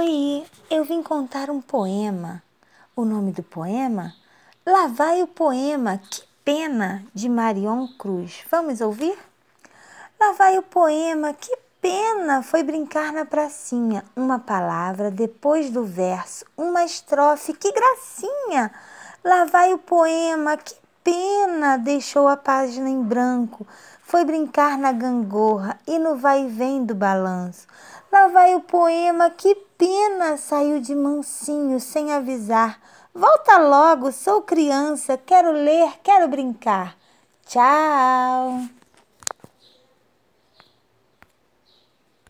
Oi, eu vim contar um poema. O nome do poema? Lá vai o poema Que Pena, de Marion Cruz. Vamos ouvir? Lá vai o poema Que Pena, foi brincar na pracinha. Uma palavra depois do verso, uma estrofe, que gracinha! Lá vai o poema Que pena, deixou a página em branco. Foi brincar na gangorra e no vai e vem do balanço. Lá vai o poema, que pena, saiu de mansinho, sem avisar. Volta logo, sou criança, quero ler, quero brincar. Tchau!